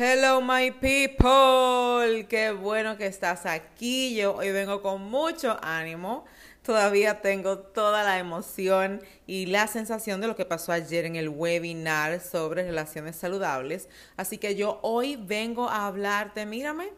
Hello my people, qué bueno que estás aquí. Yo hoy vengo con mucho ánimo. Todavía tengo toda la emoción y la sensación de lo que pasó ayer en el webinar sobre relaciones saludables. Así que yo hoy vengo a hablarte, mírame,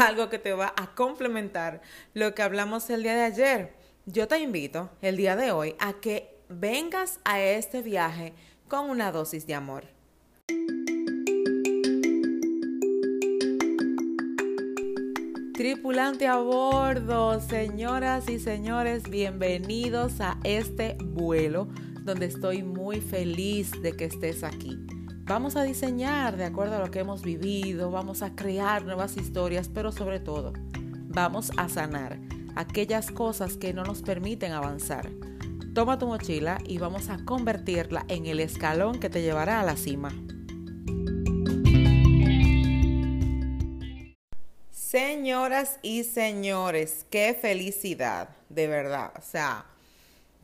algo que te va a complementar lo que hablamos el día de ayer. Yo te invito el día de hoy a que vengas a este viaje con una dosis de amor. Tripulante a bordo, señoras y señores, bienvenidos a este vuelo donde estoy muy feliz de que estés aquí. Vamos a diseñar de acuerdo a lo que hemos vivido, vamos a crear nuevas historias, pero sobre todo, vamos a sanar aquellas cosas que no nos permiten avanzar. Toma tu mochila y vamos a convertirla en el escalón que te llevará a la cima. Señoras y señores, qué felicidad, de verdad. O sea,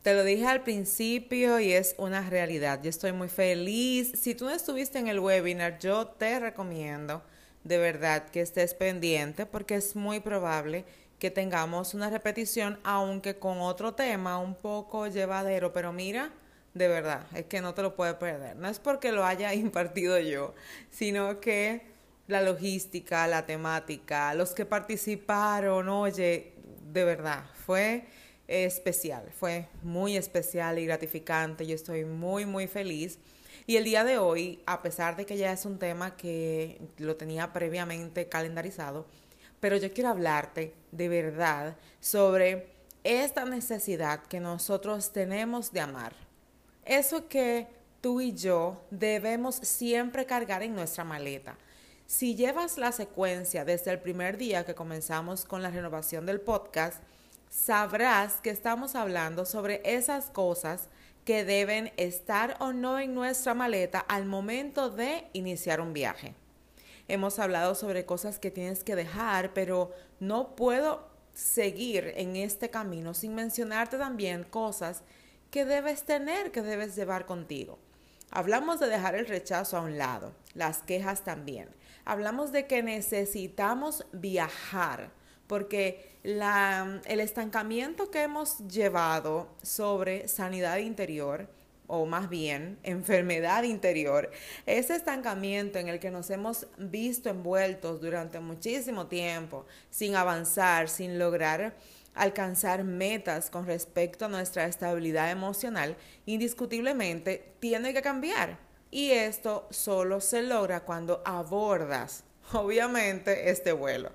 te lo dije al principio y es una realidad. Yo estoy muy feliz. Si tú no estuviste en el webinar, yo te recomiendo de verdad que estés pendiente porque es muy probable que tengamos una repetición, aunque con otro tema un poco llevadero. Pero mira, de verdad, es que no te lo puedes perder. No es porque lo haya impartido yo, sino que la logística, la temática, los que participaron, oye, de verdad, fue especial, fue muy especial y gratificante. Yo estoy muy, muy feliz. Y el día de hoy, a pesar de que ya es un tema que lo tenía previamente calendarizado, pero yo quiero hablarte de verdad sobre esta necesidad que nosotros tenemos de amar. Eso que tú y yo debemos siempre cargar en nuestra maleta si llevas la secuencia desde el primer día que comenzamos con la renovación del podcast, sabrás que estamos hablando sobre esas cosas que deben estar o no en nuestra maleta al momento de iniciar un viaje. Hemos hablado sobre cosas que tienes que dejar, pero no puedo seguir en este camino sin mencionarte también cosas que debes tener, que debes llevar contigo. Hablamos de dejar el rechazo a un lado, las quejas también hablamos de que necesitamos viajar, porque la, el estancamiento que hemos llevado sobre sanidad interior, o más bien enfermedad interior, ese estancamiento en el que nos hemos visto envueltos durante muchísimo tiempo, sin avanzar, sin lograr alcanzar metas con respecto a nuestra estabilidad emocional, indiscutiblemente tiene que cambiar. Y esto solo se logra cuando abordas, obviamente, este vuelo.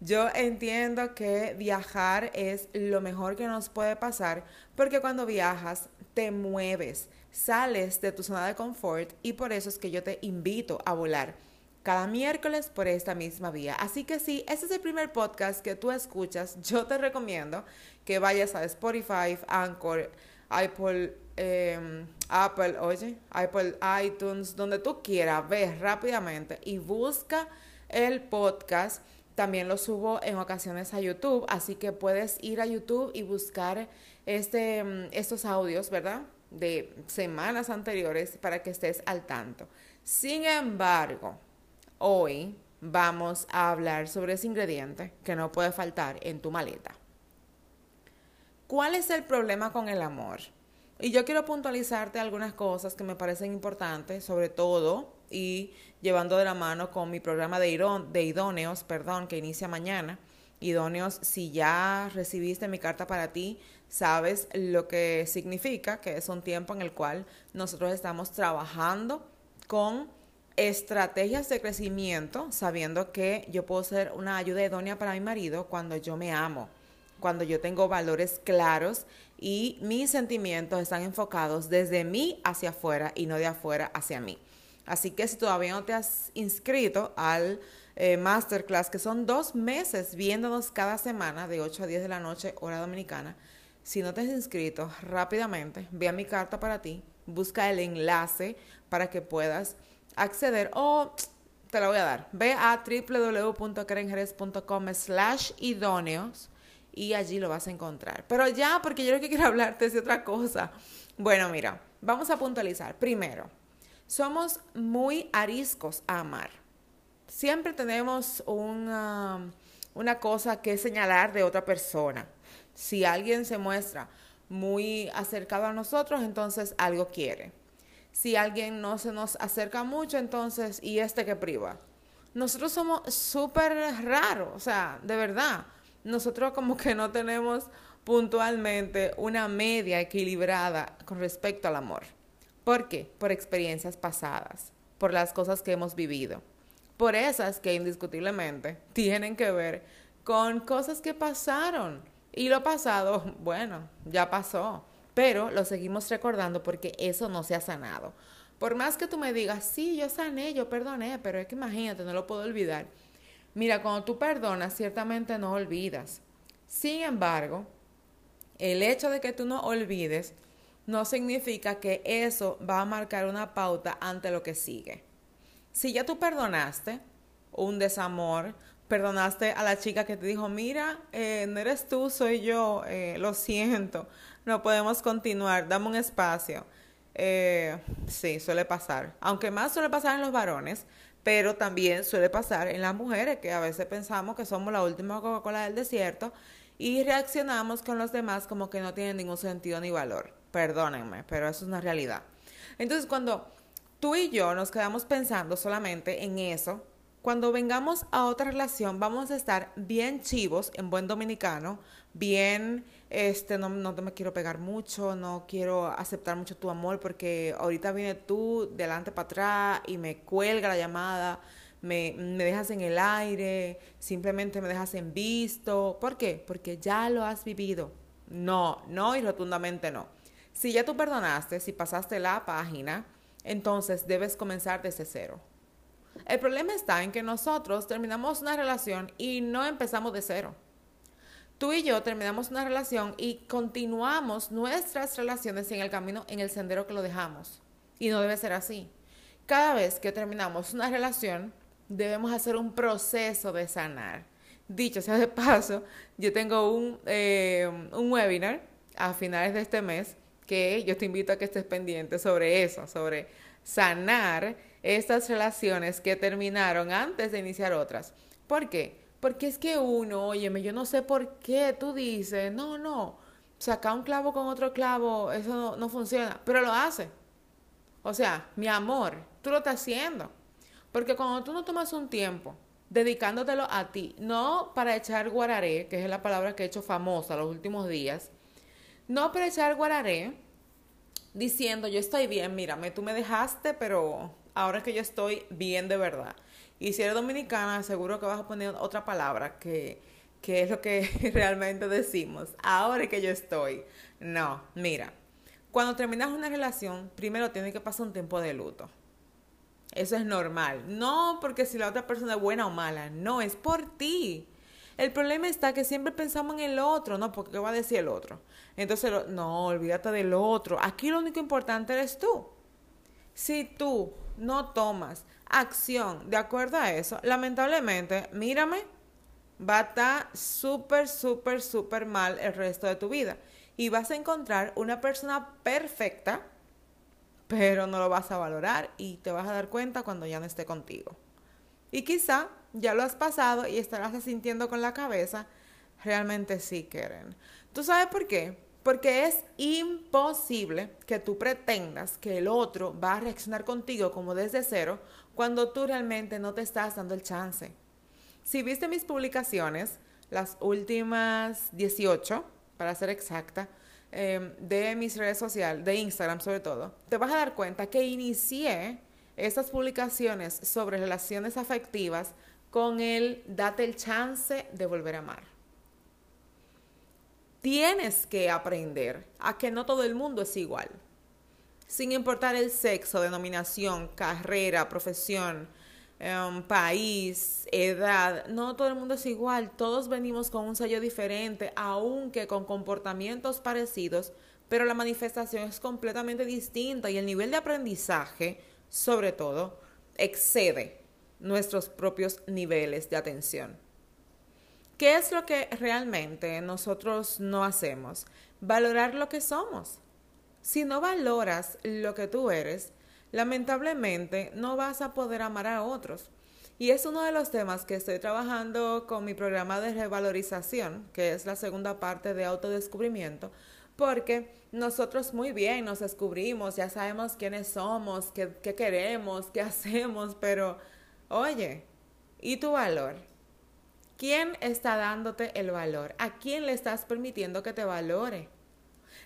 Yo entiendo que viajar es lo mejor que nos puede pasar porque cuando viajas te mueves, sales de tu zona de confort y por eso es que yo te invito a volar cada miércoles por esta misma vía. Así que si ese es el primer podcast que tú escuchas, yo te recomiendo que vayas a Spotify, Anchor, Apple Em, Apple, oye, Apple iTunes, donde tú quieras, ve rápidamente y busca el podcast. También lo subo en ocasiones a YouTube, así que puedes ir a YouTube y buscar este, em, estos audios, ¿verdad? De semanas anteriores para que estés al tanto. Sin embargo, hoy vamos a hablar sobre ese ingrediente que no puede faltar en tu maleta. ¿Cuál es el problema con el amor? Y yo quiero puntualizarte algunas cosas que me parecen importantes, sobre todo, y llevando de la mano con mi programa de, de idóneos, perdón, que inicia mañana. Idóneos, si ya recibiste mi carta para ti, sabes lo que significa, que es un tiempo en el cual nosotros estamos trabajando con estrategias de crecimiento, sabiendo que yo puedo ser una ayuda idónea para mi marido cuando yo me amo, cuando yo tengo valores claros y mis sentimientos están enfocados desde mí hacia afuera y no de afuera hacia mí. Así que si todavía no te has inscrito al eh, masterclass, que son dos meses viéndonos cada semana de 8 a 10 de la noche, hora dominicana, si no te has inscrito rápidamente, ve a mi carta para ti, busca el enlace para que puedas acceder o te la voy a dar. Ve a www.kerenjerez.com slash idóneos y allí lo vas a encontrar. Pero ya, porque yo lo que quiero hablarte es de otra cosa. Bueno, mira, vamos a puntualizar. Primero, somos muy ariscos a amar. siempre tenemos una, una cosa que señalar de otra persona. Si alguien se muestra muy acercado a nosotros, entonces algo quiere. Si alguien no se nos acerca mucho, entonces, ¿y este que priva? Nosotros somos súper raros, o sea, de verdad. Nosotros como que no tenemos puntualmente una media equilibrada con respecto al amor. ¿Por qué? Por experiencias pasadas, por las cosas que hemos vivido, por esas que indiscutiblemente tienen que ver con cosas que pasaron. Y lo pasado, bueno, ya pasó, pero lo seguimos recordando porque eso no se ha sanado. Por más que tú me digas, sí, yo sané, yo perdoné, pero es que imagínate, no lo puedo olvidar. Mira, cuando tú perdonas, ciertamente no olvidas. Sin embargo, el hecho de que tú no olvides no significa que eso va a marcar una pauta ante lo que sigue. Si ya tú perdonaste un desamor, perdonaste a la chica que te dijo, mira, eh, no eres tú, soy yo, eh, lo siento, no podemos continuar, dame un espacio. Eh, sí, suele pasar. Aunque más suele pasar en los varones, pero también suele pasar en las mujeres, que a veces pensamos que somos la última Coca-Cola del desierto y reaccionamos con los demás como que no tienen ningún sentido ni valor. Perdónenme, pero eso es una realidad. Entonces, cuando tú y yo nos quedamos pensando solamente en eso, cuando vengamos a otra relación vamos a estar bien chivos en buen dominicano, bien, este, no, no me quiero pegar mucho, no quiero aceptar mucho tu amor porque ahorita viene tú delante para atrás y me cuelga la llamada me, dejas en el aire, simplemente me dejas en visto. ¿Por qué? Porque ya lo has vivido. No, no y rotundamente no. Si ya tú perdonaste, si pasaste la página, entonces debes comenzar desde cero. El problema está en que nosotros terminamos una relación y no empezamos de cero. Tú y yo terminamos una relación y continuamos nuestras relaciones en el camino, en el sendero que lo dejamos. Y no debe ser así. Cada vez que terminamos una relación, debemos hacer un proceso de sanar. Dicho sea de paso, yo tengo un, eh, un webinar a finales de este mes que yo te invito a que estés pendiente sobre eso, sobre sanar estas relaciones que terminaron antes de iniciar otras. ¿Por qué? Porque es que uno, óyeme, yo no sé por qué tú dices, no, no, saca un clavo con otro clavo, eso no, no funciona, pero lo hace. O sea, mi amor, tú lo estás haciendo. Porque cuando tú no tomas un tiempo dedicándotelo a ti, no para echar guararé, que es la palabra que he hecho famosa los últimos días, no para echar guararé diciendo yo estoy bien, mírame, tú me dejaste, pero ahora que yo estoy bien de verdad. Y si eres dominicana, seguro que vas a poner otra palabra que, que es lo que realmente decimos. Ahora que yo estoy. No, mira, cuando terminas una relación, primero tiene que pasar un tiempo de luto. Eso es normal. No porque si la otra persona es buena o mala, no, es por ti. El problema está que siempre pensamos en el otro, ¿no? Porque ¿qué va a decir el otro? Entonces, no, olvídate del otro. Aquí lo único importante eres tú. Si tú no tomas acción de acuerdo a eso, lamentablemente, mírame, va a estar súper, súper, súper mal el resto de tu vida. Y vas a encontrar una persona perfecta pero no lo vas a valorar y te vas a dar cuenta cuando ya no esté contigo. Y quizá ya lo has pasado y estarás sintiendo con la cabeza, realmente sí quieren. ¿Tú sabes por qué? Porque es imposible que tú pretendas que el otro va a reaccionar contigo como desde cero cuando tú realmente no te estás dando el chance. Si viste mis publicaciones, las últimas 18, para ser exacta, Em, de mis redes sociales, de Instagram sobre todo, te vas a dar cuenta que inicié estas publicaciones sobre relaciones afectivas con el date el chance de volver a amar. Tienes que aprender a que no todo el mundo es igual. Sin importar el sexo, denominación, carrera, profesión, Em, país, edad, no todo el mundo es igual, todos venimos con un sello diferente, aunque con comportamientos parecidos, pero la manifestación es completamente distinta y el nivel de aprendizaje, sobre todo, excede nuestros propios niveles de atención. ¿Qué es lo que realmente nosotros no hacemos? Valorar lo que somos. Si no valoras lo que tú eres, lamentablemente no vas a poder amar a otros. Y es uno de los temas que estoy trabajando con mi programa de revalorización, que es la segunda parte de autodescubrimiento, porque nosotros muy bien nos descubrimos, ya sabemos quiénes somos, qué, qué queremos, qué hacemos, pero oye, ¿y tu valor? ¿Quién está dándote el valor? ¿A quién le estás permitiendo que te valore?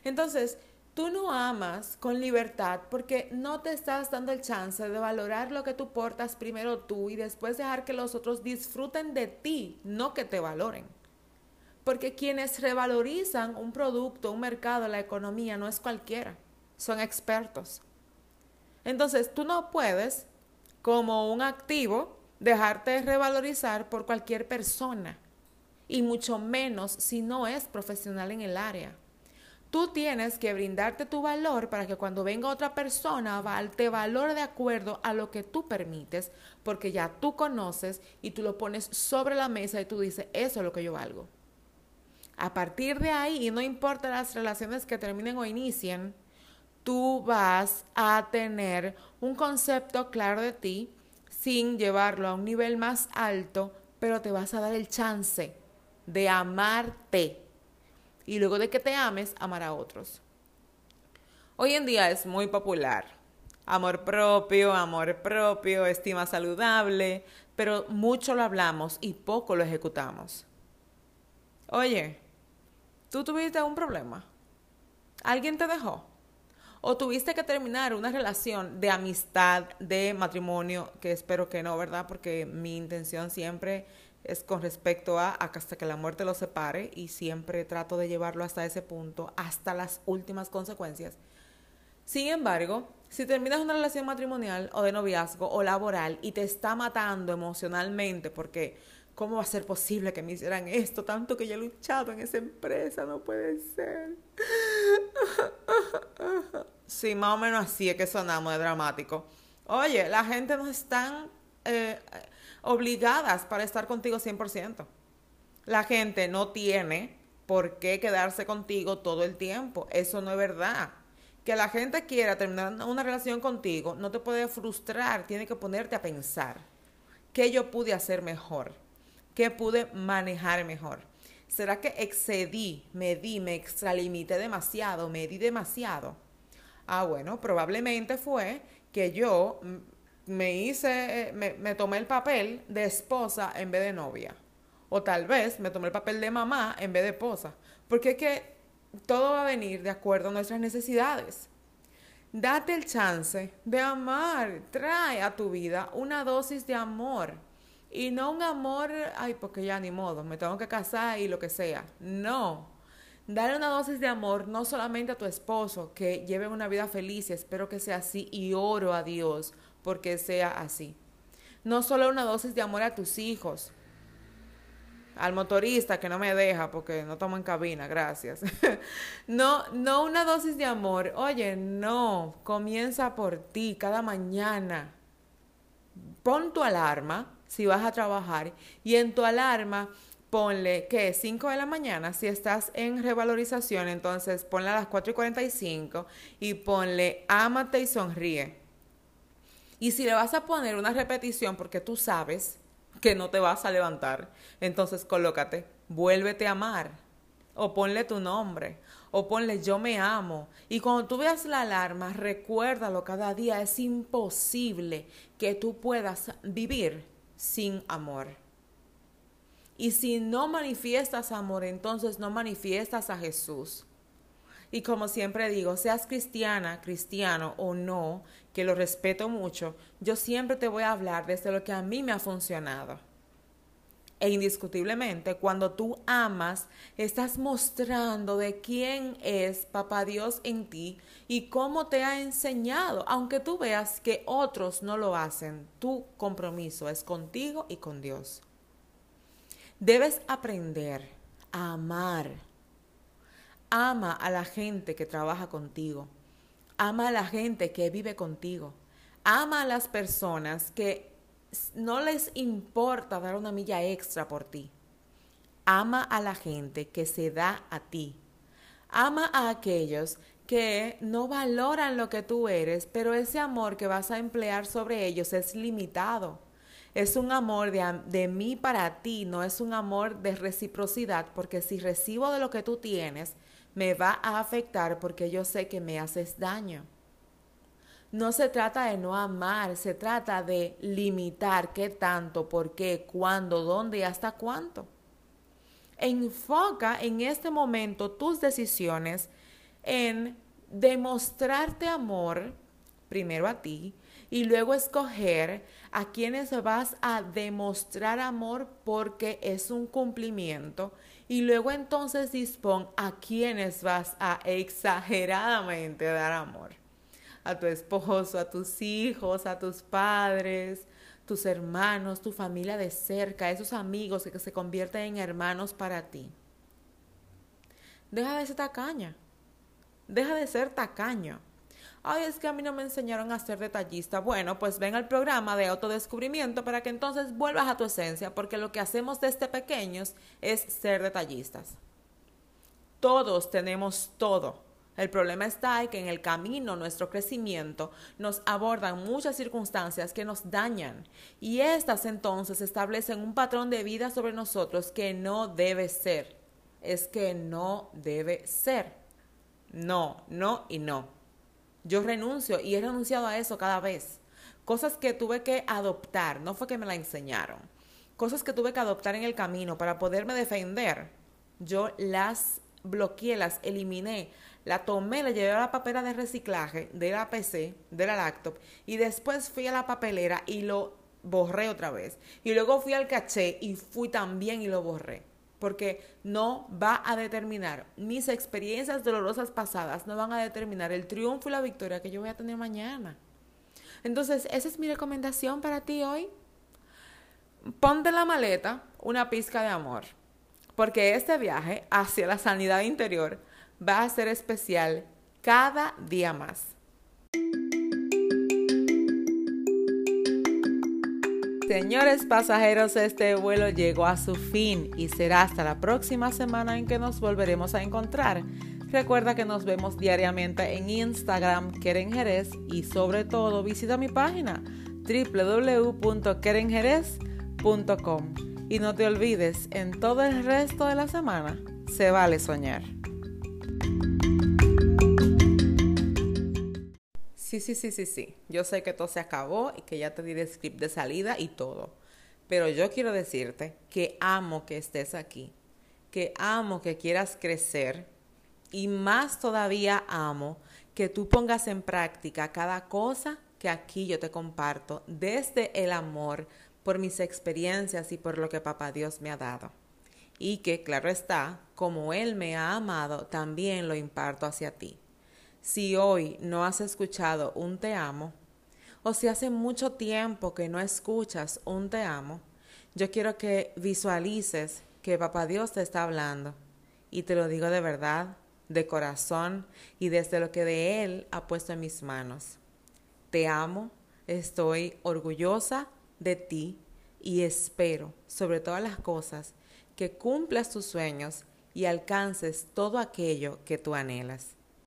Entonces, tú no amas con libertad porque no te estás dando el chance de valorar lo que tú portas primero tú y después dejar que los otros disfruten de ti, no que te valoren. Porque quienes revalorizan un producto, un mercado, la economía, no es cualquiera, son expertos. Entonces, tú no puedes, como un activo, dejarte revalorizar por cualquier persona, y mucho menos si no es profesional en el área. Tú tienes que brindarte tu valor para que cuando venga otra persona te valore de acuerdo a lo que tú permites, porque ya tú conoces y tú lo pones sobre la mesa y tú dices, eso es lo que yo valgo. A partir de ahí, y no importa las relaciones que terminen o inicien, tú vas a tener un concepto claro de ti sin llevarlo a un nivel más alto, pero te vas a dar el chance de amarte y luego de que te ames, amar a otros. Hoy en día es muy popular. Amor propio, amor propio, estima saludable, pero mucho lo hablamos y poco lo ejecutamos. Oye, ¿tú tuviste un problema? ¿Alguien te dejó? ¿O tuviste que terminar una relación de amistad, de matrimonio, que espero que no, ¿verdad? Porque mi intención siempre es con respecto a, hasta que la muerte los separe y siempre trato de llevarlo hasta ese punto, hasta las últimas consecuencias. Sin embargo, si terminas una relación matrimonial o de noviazgo o laboral y te está matando emocionalmente porque ¿cómo va a ser posible que me hicieran esto? Tanto que yo he luchado en esa empresa, no puede ser. Sí, más o menos así es que sonamos de dramático. Oye, la gente no es tan... Eh, obligadas para estar contigo 100%. La gente no tiene por qué quedarse contigo todo el tiempo. Eso no es verdad. Que la gente quiera terminar una relación contigo no te puede frustrar, tiene que ponerte a pensar. ¿Qué yo pude hacer mejor? ¿Qué pude manejar mejor? ¿Será que excedí, me di, me extralimité demasiado, me di demasiado? Ah, bueno, probablemente fue que yo me hice, eh, me, tomé el papel de esposa en vez de novia. O tal vez me tomé el papel de mamá en vez de esposa. Porque es que todo va a venir de acuerdo a nuestras necesidades. Date el chance de amar. Trae a tu vida una dosis de amor. Y no un amor, ay, porque ya ni modo, me tengo que casar y lo que sea. No. Dale una dosis de amor no solamente a tu esposo, que lleve una vida feliz y espero que sea así y oro a Dios porque sea así. No solo una dosis de amor a tus hijos, al motorista que no me deja porque no tomo en cabina, gracias. no, no una dosis de amor. Oye, no, comienza por ti cada mañana. Pon tu alarma si vas a trabajar y en tu alarma ponle que 5 de la mañana, si estás en revalorización, entonces ponle a las 4 y 45 y ponle ámate y sonríe. Y si le vas a poner una repetición porque tú sabes que no te vas a levantar, entonces colócate, vuélvete a amar. O ponle tu nombre, o ponle yo me amo. Y cuando tú veas la alarma, recuérdalo cada día, es imposible que tú puedas vivir sin amor. Y si no manifiestas amor, entonces no manifiestas a Jesús. Y como siempre digo, seas cristiana, cristiano o no, que lo respeto mucho, yo siempre te voy a hablar desde lo que a mí me ha funcionado. E indiscutiblemente, cuando tú amas, estás mostrando de quién es Papá Dios en ti y cómo te ha enseñado, aunque tú veas que otros no lo hacen, tu compromiso es contigo y con Dios. Debes aprender a amar. Ama a la gente que trabaja contigo. Ama a la gente que vive contigo. Ama a las personas que no les importa dar una milla extra por ti. Ama a la gente que se da a ti. Ama a aquellos que no valoran lo que tú eres, pero ese amor que vas a emplear sobre ellos es limitado. Es un amor de, de, mí para ti, no es un amor de reciprocidad, porque si recibo de lo que tú tienes, me va a afectar porque yo sé que me haces daño. No se trata de no amar, se trata de limitar qué tanto, por qué, cuándo, dónde y hasta cuánto. Enfoca en este momento tus decisiones en demostrarte amor, primero a ti, y luego escoger a quienes vas a demostrar amor porque es un cumplimiento y luego entonces dispón a quienes vas a exageradamente dar amor. A tu esposo, a tus hijos, a tus padres, tus hermanos, tu familia de cerca, esos amigos que se convierten en hermanos para ti. Deja de ser tacaña. Deja de ser tacaño. Ay, es que a mí no me enseñaron a ser detallista. Bueno, pues ven al programa de autodescubrimiento para que entonces vuelvas a tu esencia, porque lo que hacemos desde pequeños es ser detallistas. Todos tenemos todo. El problema está en que en el camino, nuestro crecimiento, nos abordan muchas circunstancias que nos dañan y estas entonces establecen un patrón de vida sobre nosotros que no debe ser. Es que no debe ser. No, no y no. Yo renuncio y he renunciado a eso cada vez. Cosas que tuve que adoptar, no fue que me la enseñaron. Cosas que tuve que adoptar en el camino para poderme defender. Yo las bloqueé, las eliminé, la tomé, la llevé a la papelera de reciclaje de la PC, de la laptop, y después fui a la papelera y lo borré otra vez. Y luego fui al caché y fui también y lo borré porque no va a determinar mis experiencias dolorosas pasadas, no van a determinar el triunfo y la victoria que yo voy a tener mañana. Entonces, esa es mi recomendación para ti hoy. Ponte en la maleta una pizca de amor, porque este viaje hacia la sanidad interior va a ser especial cada día más. Señores pasajeros, este vuelo llegó a su fin y será hasta la próxima semana en que nos volveremos a encontrar. Recuerda que nos vemos diariamente en Instagram, Keren Jerez, y sobre todo visita mi página www.kerenjerez.com. Y no te olvides, en todo el resto de la semana se vale soñar. Sí, sí, sí, sí, sí. Yo sé que todo se acabó y que ya te di el script de salida y todo. Pero yo quiero decirte que amo que estés aquí, que amo que quieras crecer y más todavía amo que tú pongas en práctica cada cosa que aquí yo te comparto desde el amor por mis experiencias y por lo que Papá Dios me ha dado. Y que, claro está, como Él me ha amado, también lo imparto hacia ti. Si hoy no has escuchado un te amo, o si hace mucho tiempo que no escuchas un te amo, yo quiero que visualices que Papá Dios te está hablando. Y te lo digo de verdad, de corazón y desde lo que de Él ha puesto en mis manos. Te amo, estoy orgullosa de ti y espero, sobre todas las cosas, que cumplas tus sueños y alcances todo aquello que tú anhelas.